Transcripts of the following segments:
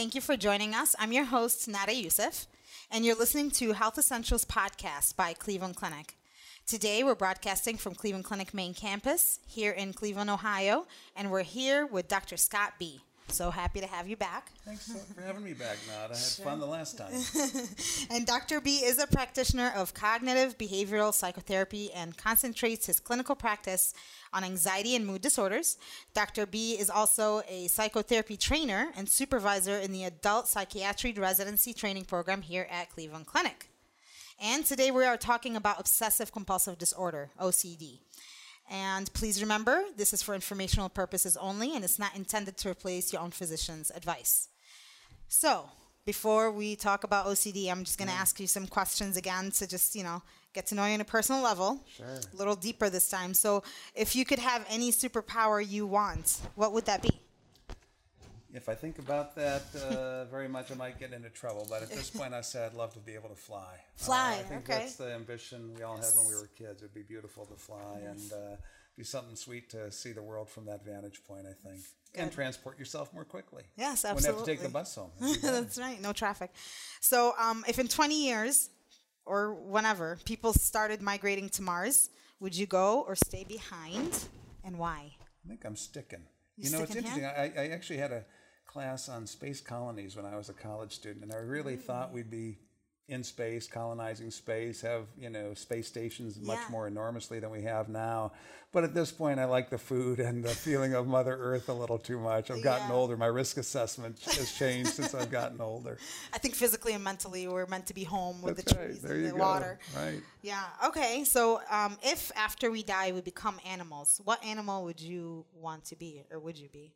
Thank you for joining us. I'm your host, Nada Youssef, and you're listening to Health Essentials Podcast by Cleveland Clinic. Today, we're broadcasting from Cleveland Clinic main campus here in Cleveland, Ohio, and we're here with Dr. Scott Bea. So happy to have you back. Thanks for having me back, Nada. I had sure. fun the last time. and Dr. Bea is a practitioner of cognitive behavioral psychotherapy and concentrates his clinical practice on anxiety and mood disorders. Dr. Bea is also a psychotherapy trainer and supervisor in the adult psychiatry residency training program here at Cleveland Clinic. And today we are talking about obsessive compulsive disorder, OCD. And please remember, this is for informational purposes only, and it's not intended to replace your own physician's advice. So, before we talk about OCD, I'm just going to yeah. ask you some questions again to just, you know, get to know you on a personal level. Sure. A little deeper this time. So, if you could have any superpower you want, what would that be? If I think about that uh, very much, I might get into trouble. But at this point, I said I'd love to be able to fly. Fly, uh, I think okay. that's the ambition we all had when we were kids. It'd be beautiful to fly yes. and uh, be something sweet to see the world from that vantage point. I think, Good. and transport yourself more quickly. Yes, absolutely. Wouldn't have to take the bus home. that's right. No traffic. So, um, if in 20 years or whenever people started migrating to Mars, would you go or stay behind, and why? I think I'm sticking. You, you know, it's interesting. I, I actually had a class on space colonies when I was a college student, and I really mm-hmm. thought we'd be in space, colonizing space, have you know space stations much yeah. more enormously than we have now. But at this point, I like the food and the feeling of Mother Earth a little too much. I've gotten yeah. older. My risk assessment has changed since I've gotten older. I think physically and mentally, we're meant to be home with That's the trees and the go. water. Right. Yeah. Okay. So, um, if after we die we become animals, what animal would you want to be, or would you be?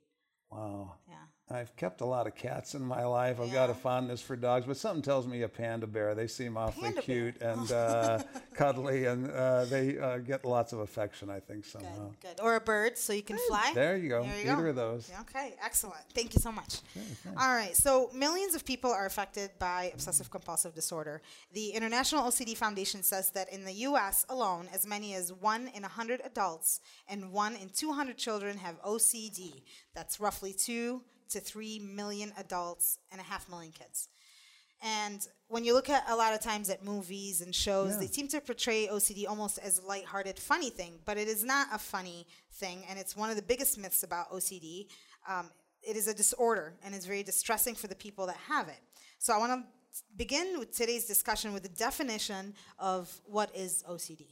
Wow. Yeah. I've kept a lot of cats in my life. I've yeah. got a fondness for dogs, but something tells me a panda bear. They seem awfully panda cute bear. and uh, cuddly, and uh, they uh, get lots of affection. I think somehow. Good, good. Or a bird, so you can Good. fly. There you go. There you Either go. of those. Okay, excellent. Thank you so much. Sure, All right, so millions of people are affected by obsessive compulsive disorder. The International OCD Foundation says that in the U.S. alone, as many as one in 100 adults and one in 200 children have OCD. That's roughly two to 3 million adults and a half million kids. And when you look at a lot of times at movies and shows, yeah. they seem to portray OCD almost as a lighthearted, funny thing, but it is not a funny thing, and it's one of the biggest myths about OCD. Um, it is a disorder, and it's very distressing for the people that have it. So I want to begin with today's discussion with the definition of what is OCD.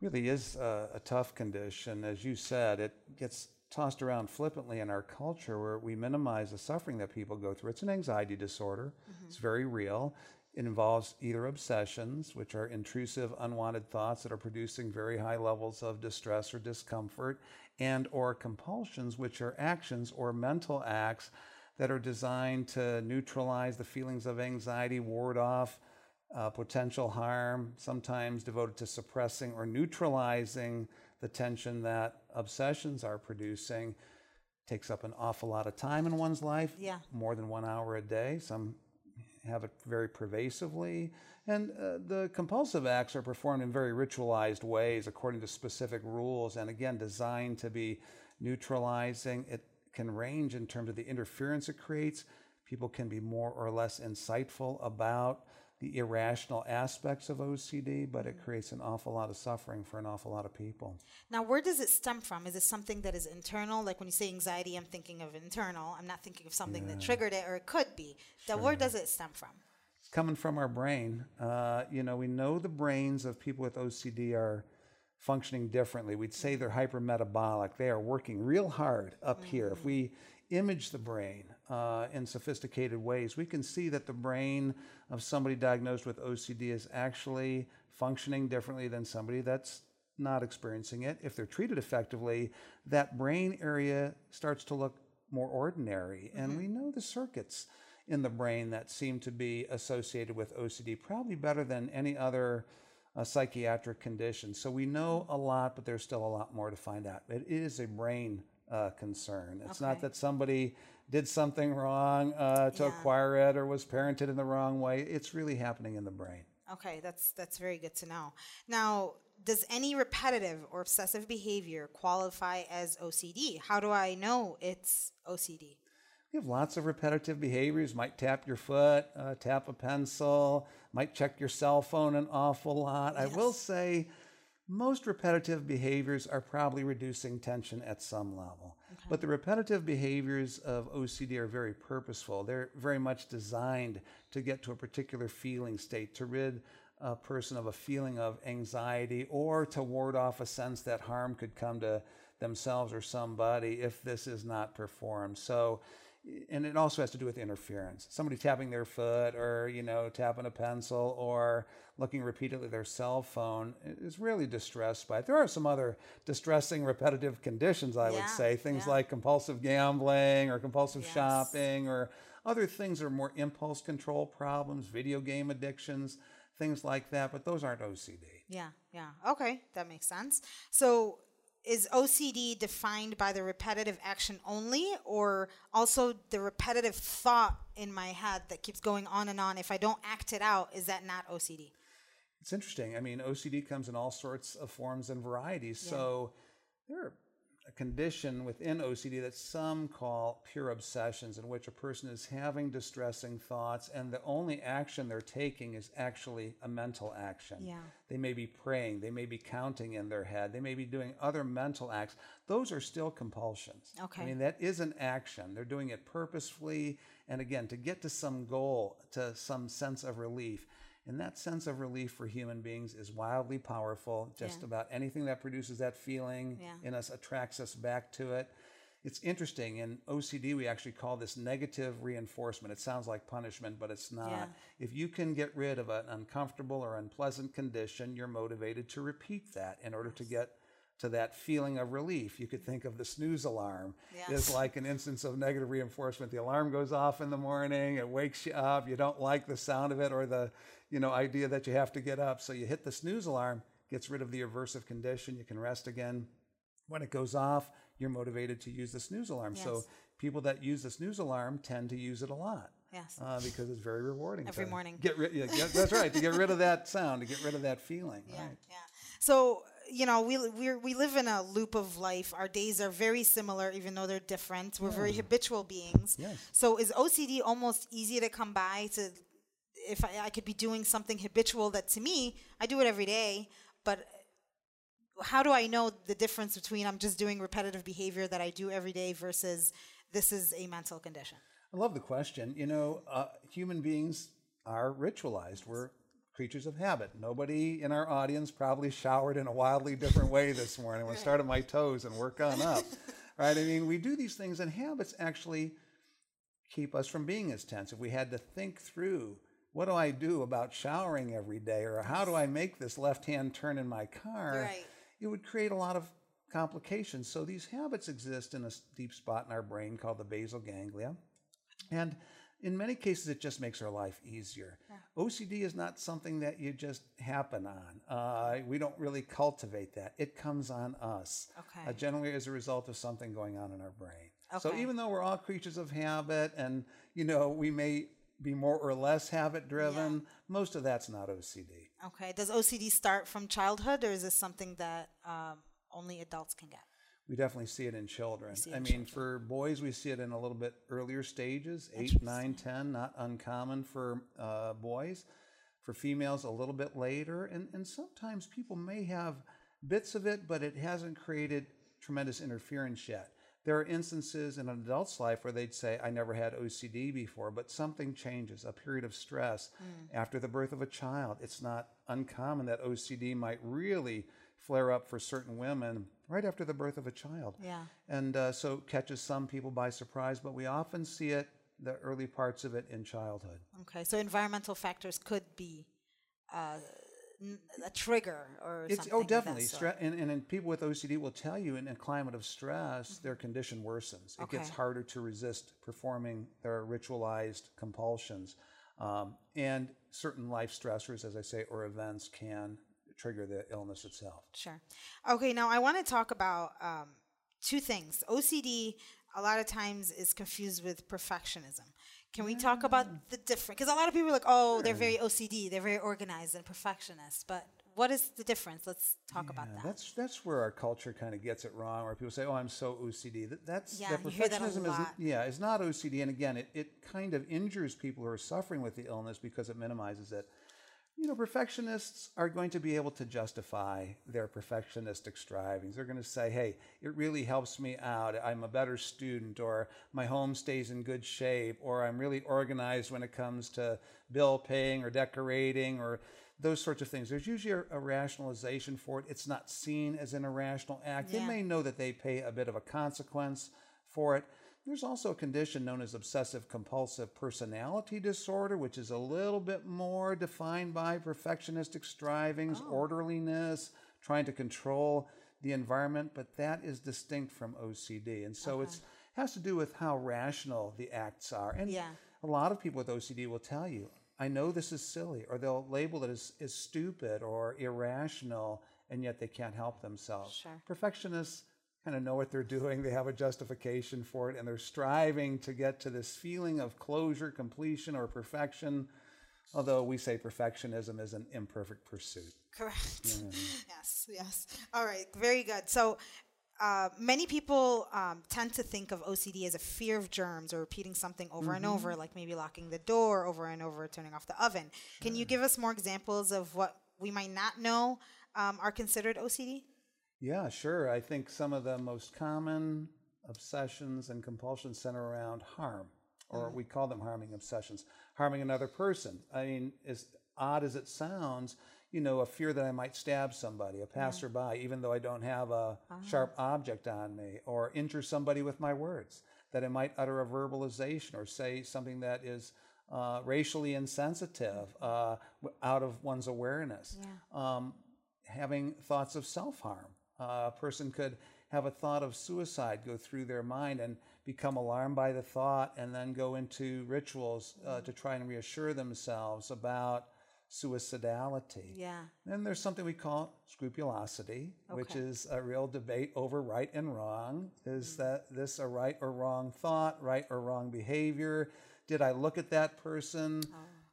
Really is a, a tough condition, as you said. It gets tossed around flippantly in our culture where we minimize the suffering that people go through. It's an anxiety disorder, mm-hmm. it's very real. It involves either obsessions, which are intrusive, unwanted thoughts that are producing very high levels of distress or discomfort, and or compulsions, which are actions or mental acts that are designed to neutralize the feelings of anxiety, ward off uh, potential harm, sometimes devoted to suppressing or neutralizing the tension that obsessions are producing takes up an awful lot of time in one's life. Yeah. More than one hour a day. Some have it very pervasively. And uh, the compulsive acts are performed in very ritualized ways according to specific rules and again designed to be neutralizing. It can range in terms of the interference it creates. People can be more or less insightful about the irrational aspects of OCD, but it creates an awful lot of suffering for an awful lot of people. Now, where does it stem from? Is it something that is internal? Like when you say anxiety, I'm thinking of internal. I'm not thinking of something yeah. that triggered it, or it could be. Sure. where does it stem from? It's coming from our brain. Uh, you know, we know the brains of people with OCD are functioning differently. We'd say they're hypermetabolic. They are working real hard up mm-hmm. here. If we image the brain uh, in sophisticated ways, we can see that the brain of somebody diagnosed with OCD is actually functioning differently than somebody that's not experiencing it. If they're treated effectively, that brain area starts to look more ordinary. Mm-hmm. And we know the circuits in the brain that seem to be associated with OCD, probably better than any other uh, psychiatric condition. So we know a lot, but there's still a lot more to find out. It is a brain uh, concern. It's not that somebody did something wrong uh, to Yeah. acquire it or was parented in the wrong way. It's really happening in the brain. Okay, that's that's very good to know. Now, does any repetitive or obsessive behavior qualify as OCD? How do I know it's OCD? You have lots of repetitive behaviors. Might tap your foot, uh, tap a pencil, might check your cell phone an awful lot. I will say most repetitive behaviors are probably reducing tension at some level. But the repetitive behaviors of OCD are very purposeful. They're very much designed to get to a particular feeling state, to rid a person of a feeling of anxiety or to ward off a sense that harm could come to themselves or somebody if this is not performed. So, and it also has to do with interference. Somebody tapping their foot or, you know, tapping a pencil or looking repeatedly at their cell phone is really distressed by it. There are some other distressing repetitive conditions, I would say, things yeah. like compulsive gambling or compulsive Yes. shopping or other things that are more impulse control problems, video game addictions, things like that, but those aren't OCD. Yeah, yeah. Okay, that makes sense. So, is OCD defined by the repetitive action only, or also the repetitive thought in my head that keeps going on and on? If I don't act it out, is that not OCD? It's interesting. I mean, OCD comes in all sorts of forms and varieties. So there are a condition within OCD that some call pure obsessions, in which a person is having distressing thoughts, and the only action they're taking is actually a mental action. Yeah. They may be praying, they may be counting in their head, they may be doing other mental acts. Those are still compulsions. Okay. I mean, that is an action. They're doing it purposefully, and again, to get to some goal, to some sense of relief. And that sense of relief for human beings is wildly powerful. Just Yeah. about anything that produces that feeling Yeah. in us attracts us back to it. It's interesting. In OCD, we actually call this negative reinforcement. It sounds like punishment, but it's not. Yeah. If you can get rid of an uncomfortable or unpleasant condition, you're motivated to repeat that in order to get to that feeling of relief. You could think of the snooze alarm Yes. is like an instance of negative reinforcement. The alarm goes off in the morning, it wakes you up, you don't like the sound of it or the you know idea that you have to get up. So you hit the snooze alarm, gets rid of the aversive condition, you can rest again. When it goes off, you're motivated to use the snooze alarm. So people that use the snooze alarm tend to use it a lot. Yes. Uh, because it's very rewarding. Every to morning. Get rid. Yeah, that's right. To get rid of that sound, to get rid of that feeling. Yeah, Right. yeah. So you know, we we we live in a loop of life. Our days are very similar, even though they're different. We're very habitual beings. Yes. So is OCD almost easy to come by? To if I, I could be doing something habitual that to me I do it every day, but how do I know the difference between I'm just doing repetitive behavior that I do every day versus this is a mental condition? I love the question. You know, uh, human beings are ritualized. We're creatures of habit. Nobody in our audience probably showered in a wildly different way this morning. I'm going to start at my toes and work on up. right? I mean, we do these things, and habits actually keep us from being as tense. If we had to think through, what do I do about showering every day, or how do I make this left hand turn in my car? Right. It would create a lot of complications. So these habits exist in a deep spot in our brain called the basal ganglia. And in many cases, it just makes our life easier. OCD is not something that you just happen on. Uh, we don't really cultivate that. It comes on us, Okay. uh, generally as a result of something going on in our brain. So even though we're all creatures of habit, and you know we may be more or less habit driven, most of that's not OCD. Okay. Does OCD start from childhood, or is this something that um, only adults can get? We definitely see it in children. it I mean, for boys, we see it in a little bit earlier stages, eight, nine, ten, not uncommon for uh, boys. For females, a little bit later. And, and sometimes people may have bits of it, but it hasn't created tremendous interference yet. There are instances in an adult's life where they'd say, I never had OCD before, but something changes, a period of stress after the birth of a child. It's not uncommon that OCD might really flare up for certain women right after the birth of a child. Yeah. And uh, so it catches some people by surprise, but we often see it, the early parts of it, in childhood. Okay, so environmental factors could be uh, a trigger or It's something. oh definitely. Stre- and, and and people with OCD will tell you in a climate of stress, their condition worsens. It gets harder to resist performing their ritualized compulsions, um, and certain life stressors, as I say, or events can trigger the illness itself. Sure. Okay, now I want to talk about um, two things. OCD a lot of times is confused with perfectionism. Can we talk about the difference? Because a lot of people are like, oh, they're very OCD, they're very organized and perfectionist. But what is the difference? Let's talk about that. That's that's where our culture kind of gets it wrong. Where people say, "Oh, I'm so OCD." That, that's Yeah, that you hear that a perfectionism is yeah, is not OCD. And again, it, it kind of injures people who are suffering with the illness because it minimizes it. You know, perfectionists are going to be able to justify their perfectionistic strivings. They're going to say, "Hey, it really helps me out. I'm a better student, or my home stays in good shape, or I'm really organized when it comes to bill paying or decorating, or." those sorts of things. There's usually a, rationalization for it. It's not seen as an irrational act. They may know that they pay a bit of a consequence for it. There's also a condition known as obsessive compulsive personality disorder, which is a little bit more defined by perfectionistic strivings, oh. orderliness, trying to control the environment, but that is distinct from OCD. And so it's has to do with how rational the acts are. And Yeah. a lot of people with OCD will tell you, I know this is silly, or they'll label it as, as stupid or irrational, and yet they can't help themselves. Sure. Perfectionists kind of know what they're doing, they have a justification for it, and they're striving to get to this feeling of closure, completion, or perfection. Although we say perfectionism is an imperfect pursuit. Correct. Yes, yes. All right, very good. So, uh, many people um, tend to think of OCD as a fear of germs or repeating something over and over, like maybe locking the door over and over, turning off the oven. Can you give us more examples of what we might not know um, are considered OCD? Yeah, sure. I think some of the most common obsessions and compulsions center around harm, or we call them harming obsessions, harming another person. I mean, as odd as it sounds, you know, a fear that I might stab somebody, a passerby, even though I don't have a sharp object on me, or injure somebody with my words, that I might utter a verbalization or say something that is uh, racially insensitive uh, out of one's awareness. Um, having thoughts of self harm. Uh, a person could have a thought of suicide go through their mind and become alarmed by the thought and then go into rituals uh, to try and reassure themselves about suicidality. Yeah. Then there's something we call scrupulosity, which is a real debate over right and wrong. Is that this a right or wrong thought, right or wrong behavior? Did I look at that person,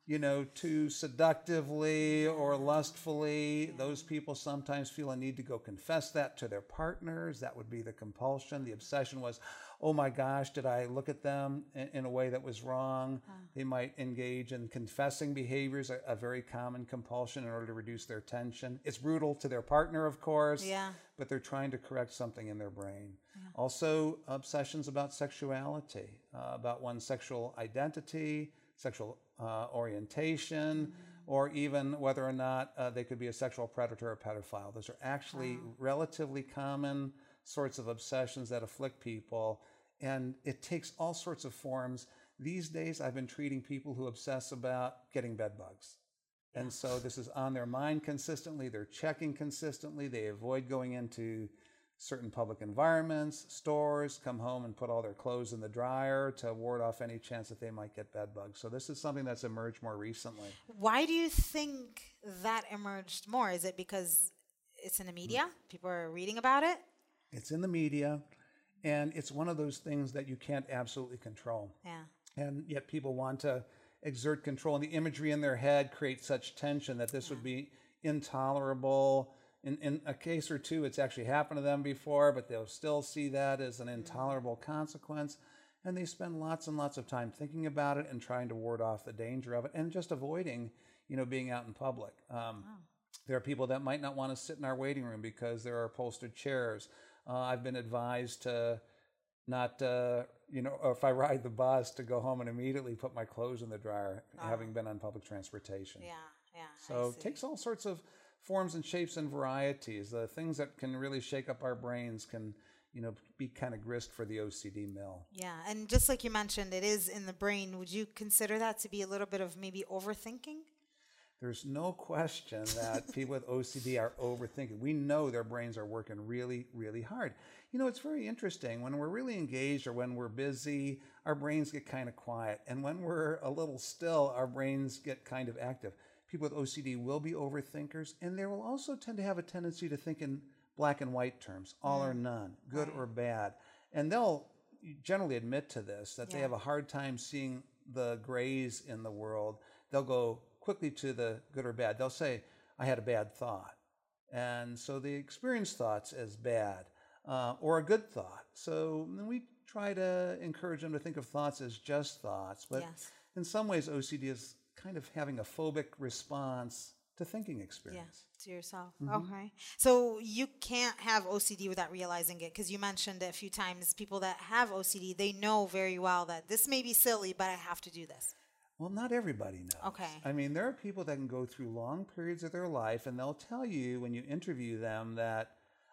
you know, too seductively or lustfully? Those people sometimes feel a need to go confess that to their partners. That would be the compulsion. The obsession was, oh my gosh, did I look at them in, a way that was wrong? They might engage in confessing behaviors, a, a very common compulsion in order to reduce their tension. It's brutal to their partner, of course, Yeah. but they're trying to correct something in their brain. Also, obsessions about sexuality, uh, about one's sexual identity, sexual uh, orientation, or even whether or not uh, they could be a sexual predator or pedophile. Those are actually relatively common sorts of obsessions that afflict people, and it takes all sorts of forms. These days, I've been treating people who obsess about getting bed bugs. And so this is on their mind consistently. They're checking consistently. They avoid going into certain public environments, stores, come home and put all their clothes in the dryer to ward off any chance that they might get bed bugs. So this is something that's emerged more recently. Why do you think that emerged more? Is it because it's in the media? Mm. People are reading about it? It's in the media, and it's one of those things that you can't absolutely control. Yeah. and yet people want to exert control and the imagery in their head creates such tension that this would be intolerable in, in a case or two it's actually happened to them before but they'll still see that as an intolerable consequence. And they spend lots and lots of time thinking about it and trying to ward off the danger of it and just avoiding you know being out in public. Um, there are people that might not want to sit in our waiting room because there are upholstered chairs. Uh, i've been advised to not uh, you know or if i ride the bus to go home and immediately put my clothes in the dryer having been on public transportation. Yeah. Yeah. So it takes all sorts of forms and shapes and varieties the things that can really shake up our brains can you know be kind of grist for the ocd mill Yeah, and just like you mentioned, it is in the brain. Would you consider that to be a little bit of maybe overthinking? there's no question that people with OCD are overthinking. We know their brains are working really, really hard. You know, it's very interesting. When we're really engaged or when we're busy, our brains get kind of quiet. And when we're a little still, our brains get kind of active. People with OCD will be overthinkers, and they will also tend to have a tendency to think in black and white terms, all or none, good or bad. And they'll generally admit to this that they have a hard time seeing the grays in the world. They'll go quickly to the good or bad. They'll say, I had a bad thought. And so they experience thoughts as bad uh, or a good thought. So then we try to encourage them to think of thoughts as just thoughts. But Yes. in some ways, OCD is kind of having a phobic response to thinking experience. Yeah, to yourself. Mm-hmm. Okay. So you can't have OCD without realizing it because you mentioned it a few times. People that have OCD, they know very well that this may be silly, but I have to do this. Well, not everybody knows. Okay. I mean, there are people that can go through long periods of their life and they'll tell you when you interview them that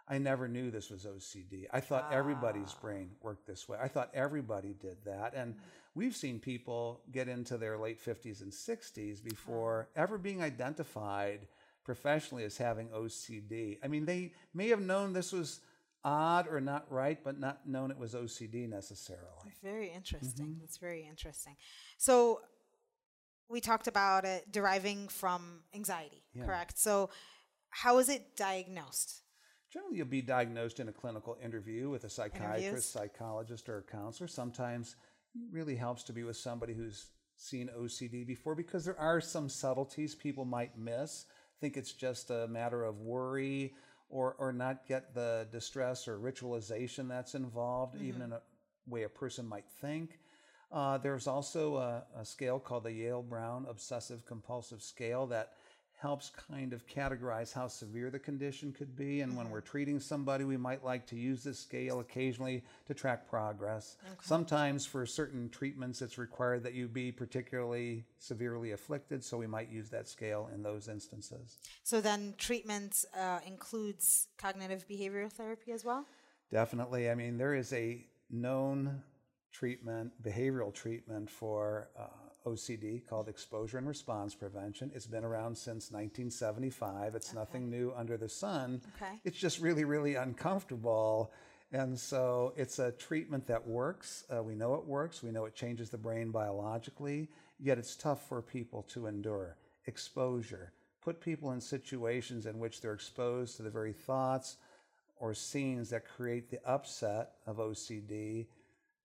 I never knew this was OCD. I thought everybody's brain worked this way. I thought everybody did that. And we've seen people get into their late 50s and 60s before ever being identified professionally as having OCD. I mean, they may have known this was odd or not right, but not known it was OCD necessarily. Very interesting. Mm-hmm. That's very interesting. So we talked about it deriving from anxiety, Yeah. correct? So how is it diagnosed? Generally, you'll be diagnosed in a clinical interview with a psychiatrist, Interviews. psychologist, or a counselor. Sometimes really helps to be with somebody who's seen OCD before because there are some subtleties people might miss. Think it's just a matter of worry or, or not get the distress or ritualization that's involved, even in a way a person might think. Uh, there's also a, a scale called the Yale Brown Obsessive Compulsive Scale that helps kind of categorize how severe the condition could be. And when we're treating somebody, we might like to use this scale occasionally to track progress. Sometimes for certain treatments, it's required that you be particularly severely afflicted, so we might use that scale in those instances. So then treatment uh, includes cognitive behavioral therapy as well? Definitely. I mean, there is a known treatment, behavioral treatment for uh, OCD called exposure and response prevention. It's been around since 1975. It's nothing new under the sun. Okay. It's just really, really uncomfortable. And so it's a treatment that works. Uh, we know it works. We know it changes the brain biologically, yet it's tough for people to endure. Exposure. Put people in situations in which they're exposed to the very thoughts or scenes that create the upset of OCD.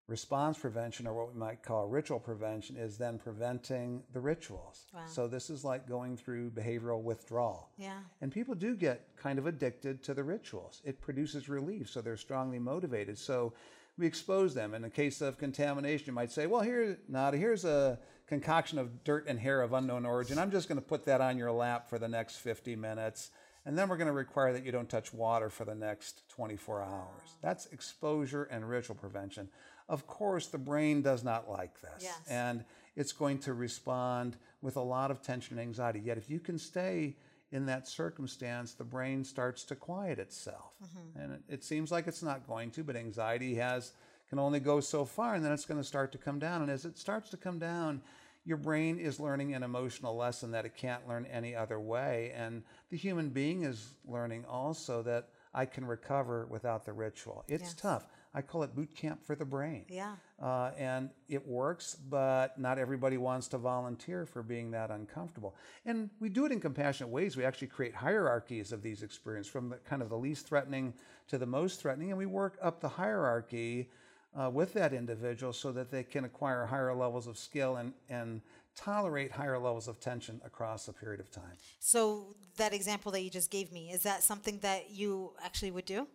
Response prevention, or what we might call ritual prevention, is then preventing the rituals. Wow. So this is like going through behavioral withdrawal. Yeah. And people do get kind of addicted to the rituals. It produces relief, so they're strongly motivated. So we expose them. In the case of contamination, you might say, well, here, Nada, here's a concoction of dirt and hair of unknown origin. I'm just going to put that on your lap for the next 50 minutes. And then we're going to require that you don't touch water for the next 24 hours. That's exposure and ritual prevention. Of course, the brain does not like this. Yes. And it's going to respond with a lot of tension and anxiety. Yet, if you can stay in that circumstance, the brain starts to quiet itself. Mm-hmm. And it, it seems like it's not going to, but anxiety has can only go so far, and then it's going to start to come down. And as it starts to come down, your brain is learning an emotional lesson that it can't learn any other way. And the human being is learning also that I can recover without the ritual. It's Yes. tough. I call it boot camp for the brain. Yeah. Uh, and it works, but not everybody wants to volunteer for being that uncomfortable. And we do it in compassionate ways. We actually create hierarchies of these experiences from the kind of the least threatening to the most threatening, and we work up the hierarchy uh, with that individual so that they can acquire higher levels of skill and, and tolerate higher levels of tension across a period of time. So that example that you just gave me, is that something that you actually would do?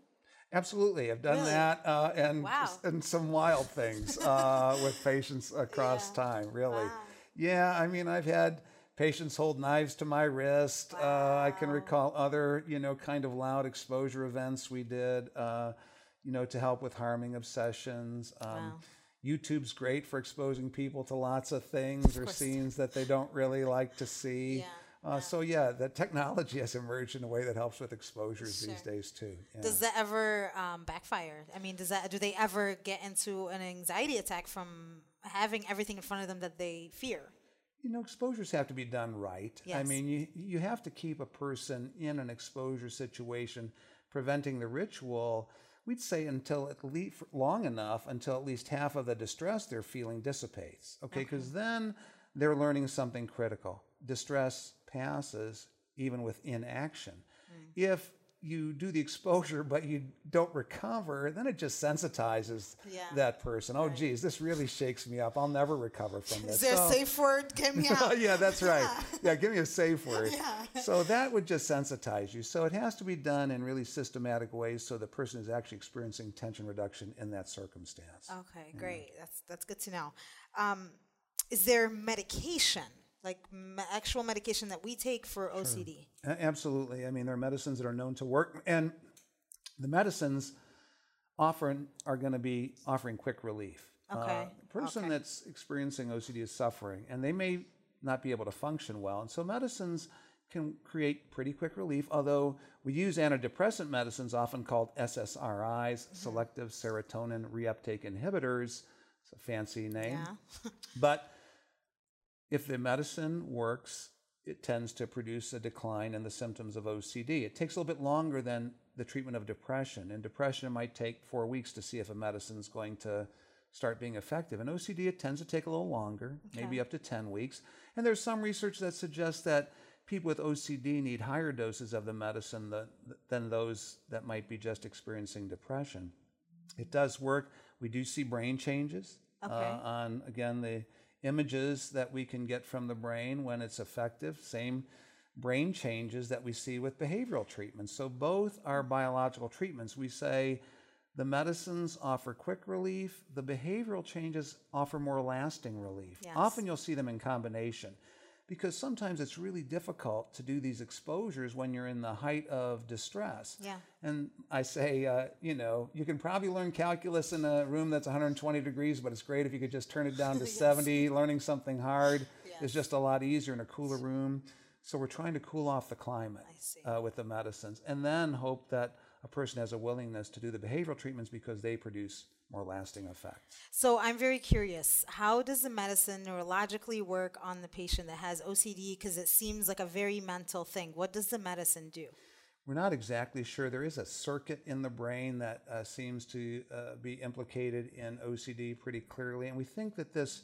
Absolutely, I've done Really? that, uh, and Wow. and some wild things uh, with patients across Yeah. time. Really, Wow. yeah. I mean, I've had patients hold knives to my wrist. Uh, I can recall other, you know, kind of loud exposure events we did, uh, you know, to help with harming obsessions. Um, Wow. YouTube's great for exposing people to lots of things or scenes that they don't really like to see. Yeah, Uh, So yeah, the technology has emerged in a way that helps with exposures these days too. Yeah. Does that ever um, backfire? I mean, does that do they ever get into an anxiety attack from having everything in front of them that they fear? you know, exposures have to be done right. Yes. I mean, you you have to keep a person in an exposure situation, preventing the ritual. We'd say until at least long enough until at least half of the distress they're feeling dissipates. Okay, because then they're learning something critical. Distress passes even with inaction. If you do the exposure but you don't recover, then it just sensitizes Yeah. that person. Oh, geez, this really shakes me up. I'll never recover from this. Is there a safe word? Get me out. yeah, that's right. Yeah. give me a safe word. Yeah. So that would just sensitize you. So it has to be done in really systematic ways so the person is actually experiencing tension reduction in that circumstance. Okay, great. That's that's good to know. Um, is there medication, like me- actual medication that we take for OCD? A- Absolutely. I mean, there are medicines that are known to work, and the medicines often are going to be offering quick relief. Okay, a person okay. that's experiencing OCD is suffering, and they may not be able to function well. And so medicines can create pretty quick relief, although we use antidepressant medicines, often called SSRIs, Mm-hmm. selective serotonin reuptake inhibitors. It's a fancy name. Yeah. But if the medicine works, it tends to produce a decline in the symptoms of OCD. It takes a little bit longer than the treatment of depression. In depression, it might take four weeks to see if a medicine is going to start being effective. In OCD, it tends to take a little longer, maybe up to 10 weeks. And there's some research that suggests that people with OCD need higher doses of the medicine than, than those that might be just experiencing depression. It does work. We do see brain changes Okay. uh, on, again, the images that we can get from the brain when it's effective. Same brain changes that we see with behavioral treatments. So both are biological treatments. We say the medicines offer quick relief, the behavioral changes offer more lasting relief. Yes. Often you'll see them in combination because sometimes it's really difficult to do these exposures when you're in the height of distress. Yeah. And I say, uh, you know, you can probably learn calculus in a room that's 120 degrees, but it's great if you could just turn it down to 70. Learning something hard Yes. is just a lot easier in a cooler room. So we're trying to cool off the climate uh, with the medicines, and then hope that a person has a willingness to do the behavioral treatments because they produce more lasting effects. So I'm very curious. How does the medicine neurologically work on the patient that has OCD? Because it seems like a very mental thing. What does the medicine do? We're not exactly sure. There is a circuit in the brain that uh, seems to uh, be implicated in OCD pretty clearly, and we think that this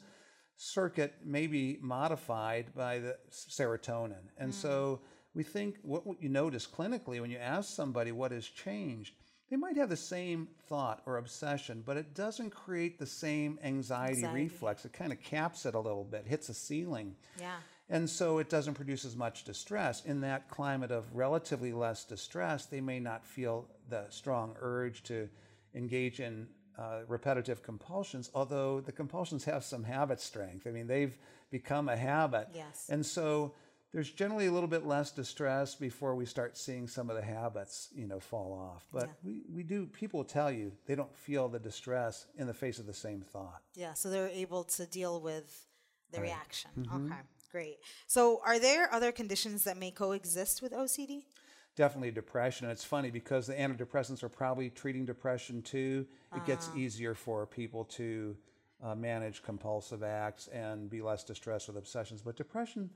circuit may be modified by the serotonin. And so we think what you notice clinically when you ask somebody what has changed, they might have the same thought or obsession, but it doesn't create the same anxiety, Anxiety. reflex. It kind of caps it a little bit, hits a ceiling. Yeah. And so it doesn't produce as much distress. In that climate of relatively less distress, they may not feel the strong urge to engage in uh, repetitive compulsions, although the compulsions have some habit strength. I mean, they've become a habit. Yes. And so there's generally a little bit less distress before we start seeing some of the habits, you know, fall off. But Yeah. we, we do, people will tell you they don't feel the distress in the face of the same thought. Yeah. So they're able to deal with the reaction. Okay. Great. So are there other conditions that may coexist with OCD? definitely depression. And it's funny because the antidepressants are probably treating depression too. It gets easier for people to uh, manage compulsive acts and be less distressed with obsessions. But depression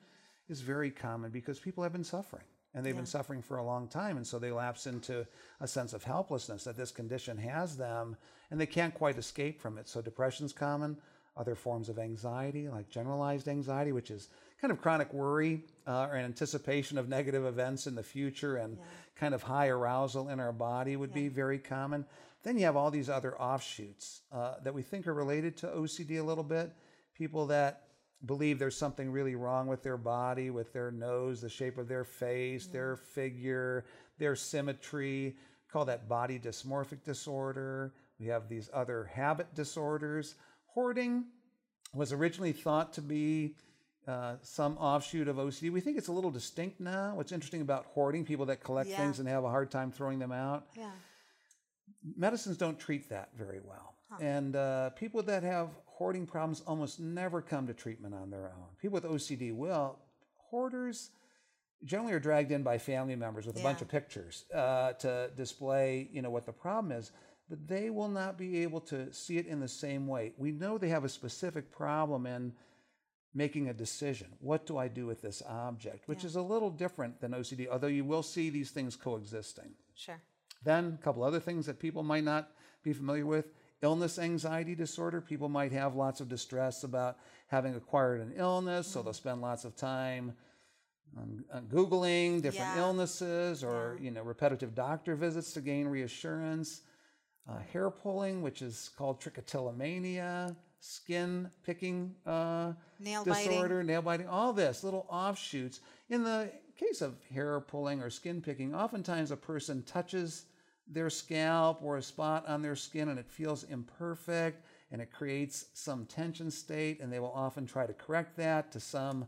is very common because people have been suffering. And they've been suffering for a long time. And so they lapse into a sense of helplessness that this condition has them and they can't quite escape from it. So depression's common. Other forms of anxiety, like generalized anxiety, which is kind of chronic worry uh, or an anticipation of negative events in the future and kind of high arousal in our body would be very common. Then you have all these other offshoots uh, that we think are related to OCD a little bit. People that believe there's something really wrong with their body, with their nose, the shape of their face, their figure, their symmetry. Call that body dysmorphic disorder. We have these other habit disorders. Hoarding was originally thought to be uh, some offshoot of OCD. We think it's a little distinct now. What's interesting about hoarding, people that collect Yeah. things and have a hard time throwing them out, Yeah. medicines don't treat that very well. And uh, people that have hoarding problems almost never come to treatment on their own. People with OCD will. Hoarders generally are dragged in by family members with a bunch of pictures uh, to display, you know, what the problem is. But they will not be able to see it in the same way. We know they have a specific problem in making a decision. What do I do with this object? Which is a little different than OCD, although you will see these things coexisting. Sure. Then a couple other things that people might not be familiar with. Illness anxiety disorder. People might have lots of distress about having acquired an illness, so they'll spend lots of time on, on Googling different Yeah. illnesses or you know repetitive doctor visits to gain reassurance. Uh, hair pulling, which is called trichotillomania, skin picking uh, Nail biting. disorder, nail biting, all this little offshoots. In the case of hair pulling or skin picking, oftentimes a person touches their scalp or a spot on their skin and it feels imperfect and it creates some tension state and they will often try to correct that to some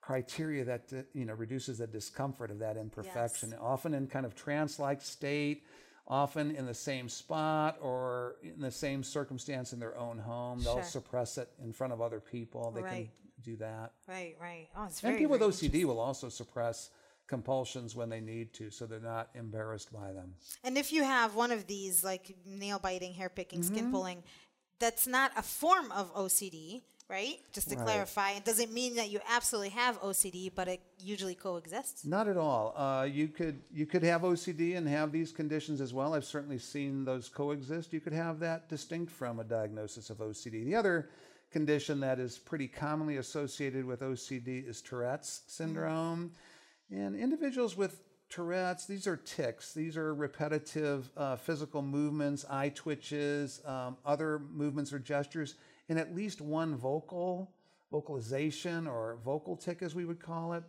criteria that uh, you know reduces the discomfort of that imperfection. Often in kind of trance-like state often in the same spot or in the same circumstance in their own home. They'll suppress it in front of other people. They Right. can do that. Right, right. Oh, it's and very, people very with OCD will also suppress compulsions when they need to, so they're not embarrassed by them. And if you have one of these, like nail biting, hair picking, skin Mm-hmm. pulling, that's not a form of OCD, right? Just to Right. clarify, it doesn't mean that you absolutely have OCD, but it usually coexists. Not at all. Uh, you could you could have OCD and have these conditions as well. I've certainly seen those coexist. You could have that distinct from a diagnosis of OCD. The other condition that is pretty commonly associated with OCD is Tourette's syndrome. And individuals with Tourette's, these are tics. These are repetitive uh, physical movements, eye twitches, um, other movements or gestures, and at least one vocal vocalization or vocal tic, as we would call it.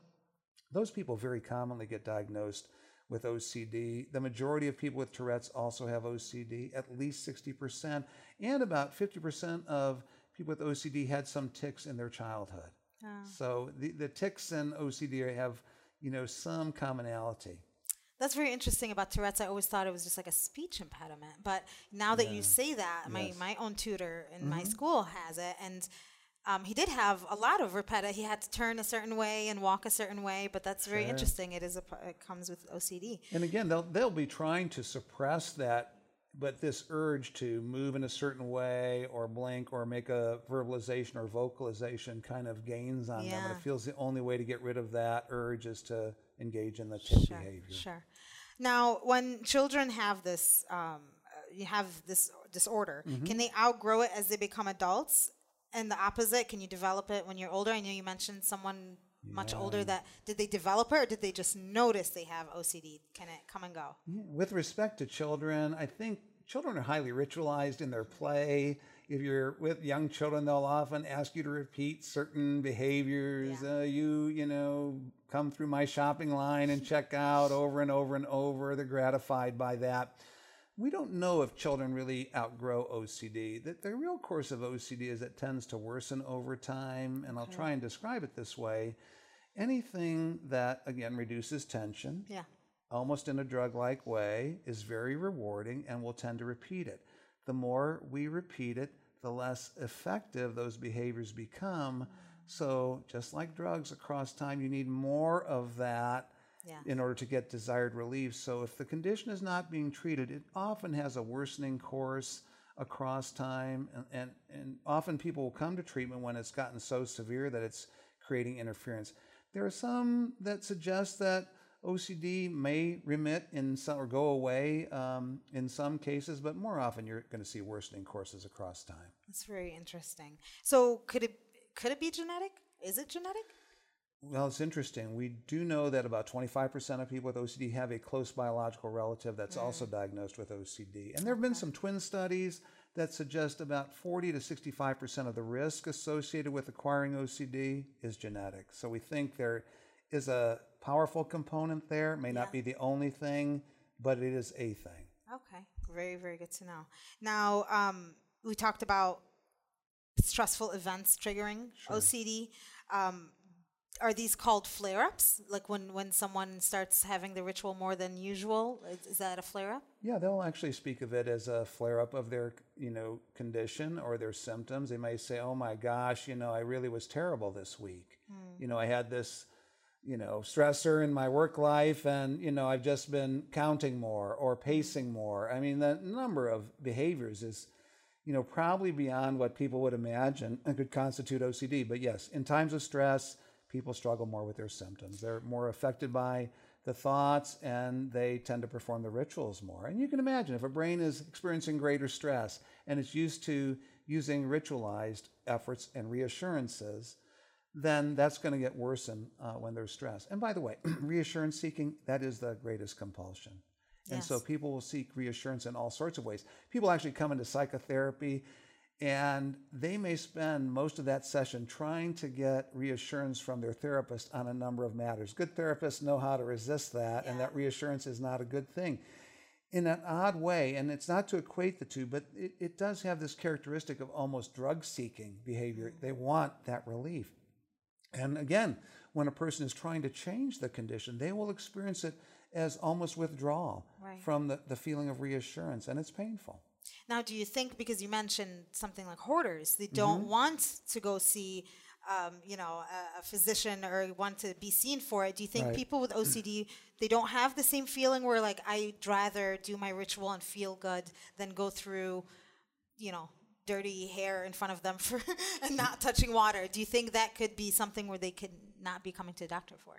Those people very commonly get diagnosed with OCD. The majority of people with Tourette's also have OCD, at least 60%, and about 50% of people with OCD had some tics in their childhood. So the, the tics and OCD have, you know, some commonality. That's very interesting about Tourette's. I always thought it was just like a speech impediment, but now that you say that, my Yes. Mm-hmm. my own tutor in my school has it, and um, he did have a lot of repetitive. He had to turn a certain way and walk a certain way, but that's very interesting. It is a it comes with OCD. And again, they'll they'll be trying to suppress that, but this urge to move in a certain way or blink or make a verbalization or vocalization kind of gains on them. And it feels the only way to get rid of that urge is to engage in the tic Sure, behavior. sure. Now, when children have this, um, uh, you have this disorder, Mm-hmm. can they outgrow it as they become adults? And the opposite, can you develop it when you're older? I know you mentioned someone much older that did they develop it or did they just notice they have OCD? Can it come and go? With respect to children, I think children are highly ritualized in their play. If you're with young children, they'll often ask you to repeat certain behaviors. Yeah. Uh, you, you know, come through my shopping line and check out over and over and over. They're gratified by that. We don't know if children really outgrow OCD. That the real course of OCD is it tends to worsen over time, and I'll try and describe it this way. Anything that again reduces tension, Yeah. almost in a drug like way, is very rewarding and will tend to repeat it. The more we repeat it, the less effective those behaviors become. So, just like drugs across time, you need more of that Yeah. in order to get desired relief. So, if the condition is not being treated, it often has a worsening course across time. And, and, and often people will come to treatment when it's gotten so severe that it's creating interference. There are some that suggest that OCD may remit in some or go away um, in some cases, but more often you're going to see worsening courses across time. That's very interesting. So could it could it be genetic? Is it genetic? Well, it's interesting. We do know that about 25% of people with OCD have a close biological relative that's also diagnosed with OCD. And there have been some twin studies that suggest about 40 to 65% of the risk associated with acquiring OCD is genetic. So we think there is a powerful component there. May not be the only thing, but it is a thing. Okay, very very good to know. Now, um, we talked about stressful events triggering OCD. Um, are these called flare-ups? Like when when someone starts having the ritual more than usual, is, is that a flare-up? Yeah, they'll actually speak of it as a flare up of their, you know, condition or their symptoms. They may say, "Oh my gosh, you know, I really was terrible this week. Hmm. You know, I had this, you know, stressor in my work life and, you know, I've just been counting more or pacing more." I mean, the number of behaviors is you know, probably beyond what people would imagine and could constitute OCD. But yes, in times of stress, people struggle more with their symptoms. They're more affected by the thoughts and they tend to perform the rituals more. And you can imagine if a brain is experiencing greater stress and it's used to using ritualized efforts and reassurances, then that's going to get worse uh, when there's stress. And by the way, reassurance seeking, that is the greatest compulsion. And so people will seek reassurance in all sorts of ways. People actually come into psychotherapy and they may spend most of that session trying to get reassurance from their therapist on a number of matters. Good therapists know how to resist that, and that reassurance is not a good thing. In an odd way, and it's not to equate the two, but it, it does have this characteristic of almost drug seeking behavior. Mm. They want that relief. And again, when a person is trying to change the condition, they will experience it as almost withdrawal Right. from the, the feeling of reassurance, and it's painful. Now, do you think because you mentioned something like hoarders, they Mm-hmm. don't want to go see, um, you know, a, a physician or want to be seen for it? Do you think Right. people with OCD they don't have the same feeling where like I'd rather do my ritual and feel good than go through, you know, dirty hair in front of them for and not touching water? Do you think that could be something where they could not be coming to a doctor for?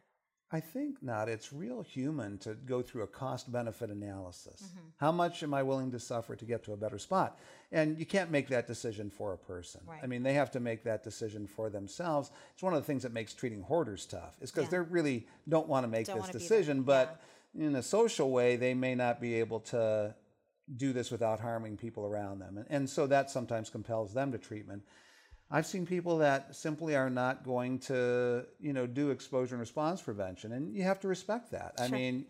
I think not. It's real human to go through a cost benefit analysis. Mm-hmm. How much am I willing to suffer to get to a better spot? And you can't make that decision for a person. I mean, they have to make that decision for themselves. It's one of the things that makes treating hoarders tough, is because Yeah. they really don't want to make Don't this wanna be there. decision, but in a social way, they may not be able to do this without harming people around them. And, and so that sometimes compels them to treatment. I've seen people that simply are not going to, you know, do exposure and response prevention, and you have to respect that. I mean,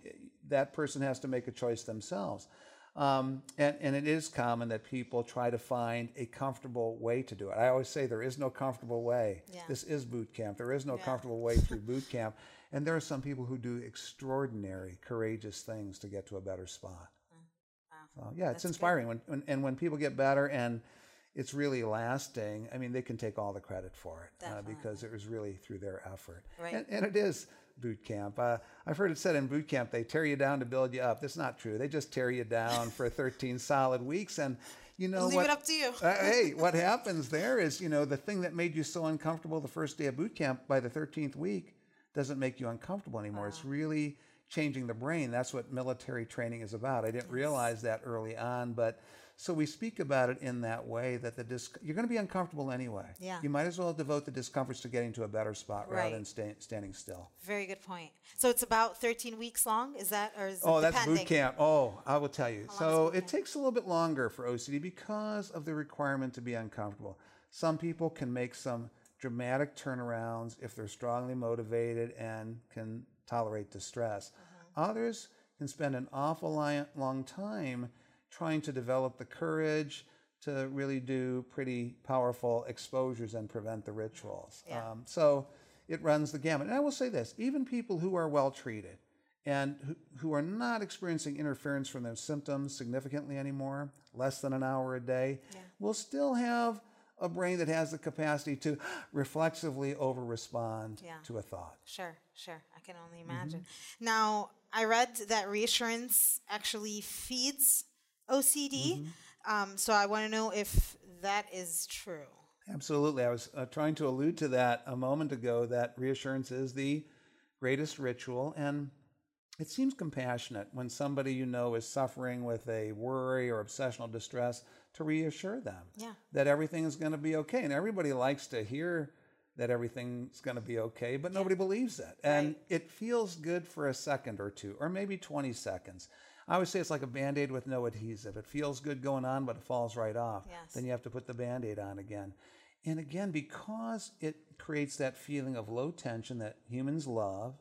that person has to make a choice themselves. Um, and, and it is common that people try to find a comfortable way to do it. I always say there is no comfortable way. Yeah. This is boot camp. There is no Yeah. comfortable way through boot camp. And there are some people who do extraordinary, courageous things to get to a better spot. So, yeah, it's That's good. inspiring when, when and when people get better and it's really lasting. I mean, they can take all the credit for it uh, because it was really through their effort. Right. And, and it is boot camp. Uh, I've heard it said in boot camp they tear you down to build you up. That's not true. They just tear you down for 13 solid weeks and. You know Leave what? it up to you. uh, hey, what happens there is, you know, the thing that made you so uncomfortable the first day of boot camp by the 13th week doesn't make you uncomfortable anymore. It's really changing the brain. That's what military training is about. I didn't realize that early on, but so we speak about it in that way that the dis- you're going to be uncomfortable anyway. Yeah. You might as well devote the discomforts to getting to a better spot Right. rather than sta- standing still. Very good point. So it's about 13 weeks long. Is that or is Oh, it that's depending? boot camp. Oh, I will tell you. is So it takes a little bit longer for OCD because of the requirement to be uncomfortable. Some people can make some dramatic turnarounds if they're strongly motivated and can tolerate distress. Uh-huh. Others can spend an awful long time trying to develop the courage to really do pretty powerful exposures and prevent the rituals. Yeah. Um, so it runs the gamut. And I will say this even people who are well treated and who, who are not experiencing interference from their symptoms significantly anymore, less than an hour a day, will still have a brain that has the capacity to reflexively over respond Yeah. to a thought. Sure, sure. I can only Mm-hmm. imagine. Now, I read that reassurance actually feeds OCD. Mm-hmm. Um, so I want to know if that is true. Absolutely. I was uh, trying to allude to that a moment ago that reassurance is the greatest ritual. And it seems compassionate when somebody you know is suffering with a worry or obsessional distress to reassure them Yeah. that everything is going to be okay. And everybody likes to hear that everything's going to be okay, but nobody believes it. And Right. it feels good for a second or two, or maybe 20 seconds. I always say it's like a band aid with no adhesive. It feels good going on, but it falls right off. Yes. Then you have to put the band aid on again. And again, because it creates that feeling of low tension that humans love,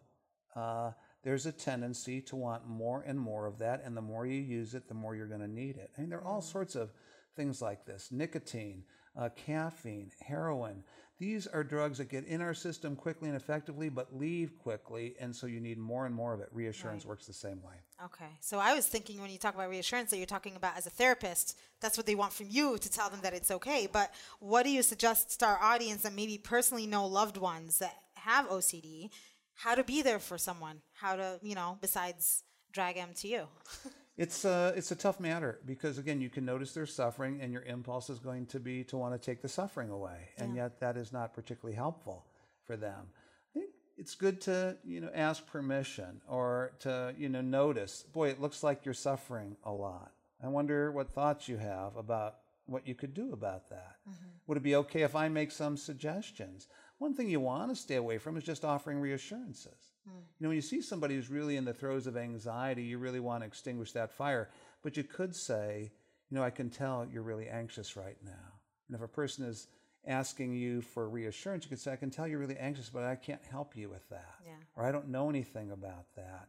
uh, there's a tendency to want more and more of that. And the more you use it, the more you're going to need it. I mean, there are all sorts of things like this nicotine, uh, caffeine, heroin. These are drugs that get in our system quickly and effectively, but leave quickly. And so you need more and more of it. Reassurance works the same way. Okay. So I was thinking when you talk about reassurance that you're talking about as a therapist, that's what they want from you to tell them that it's okay. But what do you suggest to our audience that maybe personally know loved ones that have OCD, how to be there for someone? How to, you know, besides drag them to you? it's a it's a tough matter because again you can notice their suffering and your impulse is going to be to want to take the suffering away and Yeah. yet that is not particularly helpful for them. I think it's good to you know ask permission or to you know notice boy it looks like you're suffering a lot. I wonder what thoughts you have about what you could do about that. Mm-hmm. Would it be okay if i make some suggestions? One thing you want to stay away from is just offering reassurances Mm. you know, when you see somebody who's really in the throes of anxiety, you really want to extinguish that fire. But you could say, you know, I can tell you're really anxious right now. And if a person is asking you for reassurance, you could say, I can tell you're really anxious, but I can't help you with that. Yeah. Or I don't know anything about that.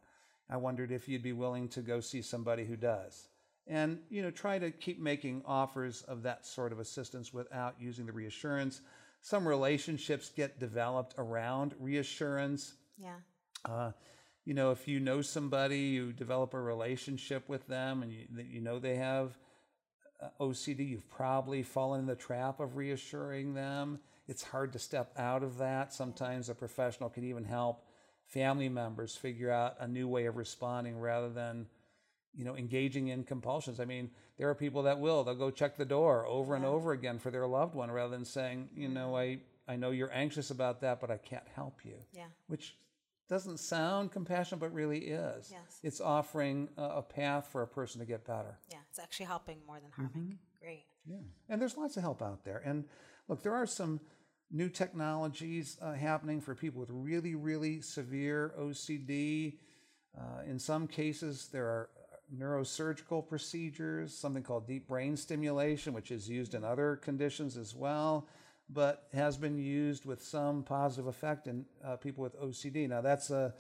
I wondered if you'd be willing to go see somebody who does. And, you know, try to keep making offers of that sort of assistance without using the reassurance. Some relationships get developed around reassurance. Yeah. Uh, you know, if you know somebody, you develop a relationship with them, and you, you know they have uh, OCD, you've probably fallen in the trap of reassuring them. It's hard to step out of that. Sometimes a professional can even help family members figure out a new way of responding rather than, you know, engaging in compulsions. I mean, there are people that will. They'll go check the door over and over again for their loved one rather than saying, you know, I, I know you're anxious about that, but I can't help you Yeah. which doesn't sound compassionate, but really is. Yes. It's offering a, a path for a person to get better. Yeah. It's actually helping more than harming. Great. Yeah. And there's lots of help out there. And look, there are some new technologies uh, happening for people with really, really severe OCD. Uh, in some cases, there are neurosurgical procedures, something called deep brain stimulation, which is used in other conditions as well, but has been used with some positive effect in uh, people with OCD. Now, that's a,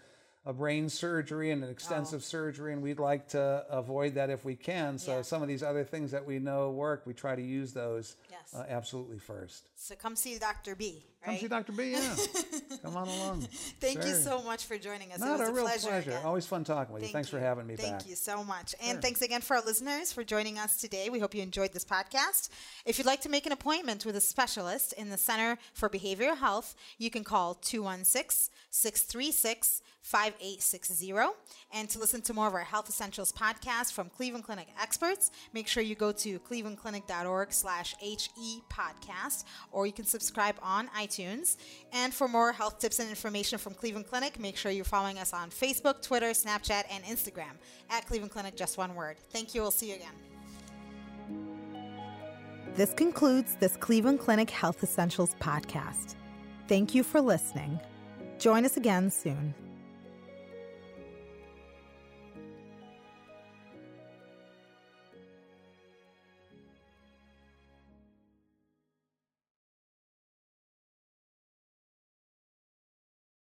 a brain surgery and an extensive surgery, and we'd like to avoid that if we can. So, Yeah. some of these other things that we know work, we try to use those Yes. uh, absolutely first. So come see Dr. Bea. Right? Come see Dr. Bea, yeah. Come on along. Thank you so much for joining us. Not it was a a, real pleasure. pleasure. Always fun talking with you. Thank Thanks for having me Thank back. you so much. And thanks again for our listeners for joining us today. We hope you enjoyed this podcast. If you'd like to make an appointment with a specialist in the Center for Behavioral Health, you can call 216 636 5860. And to listen to more of our Health Essentials podcast from Cleveland Clinic experts, make sure you go to clevelandclinic.org slash HE podcast, or you can subscribe on iTunes. And for more health tips and information from Cleveland Clinic, make sure you're following us on Facebook, Twitter, Snapchat, and Instagram at Cleveland Clinic, just one word. Thank you. We'll see you again. This concludes this Cleveland Clinic Health Essentials podcast. Thank you for listening. Join us again soon.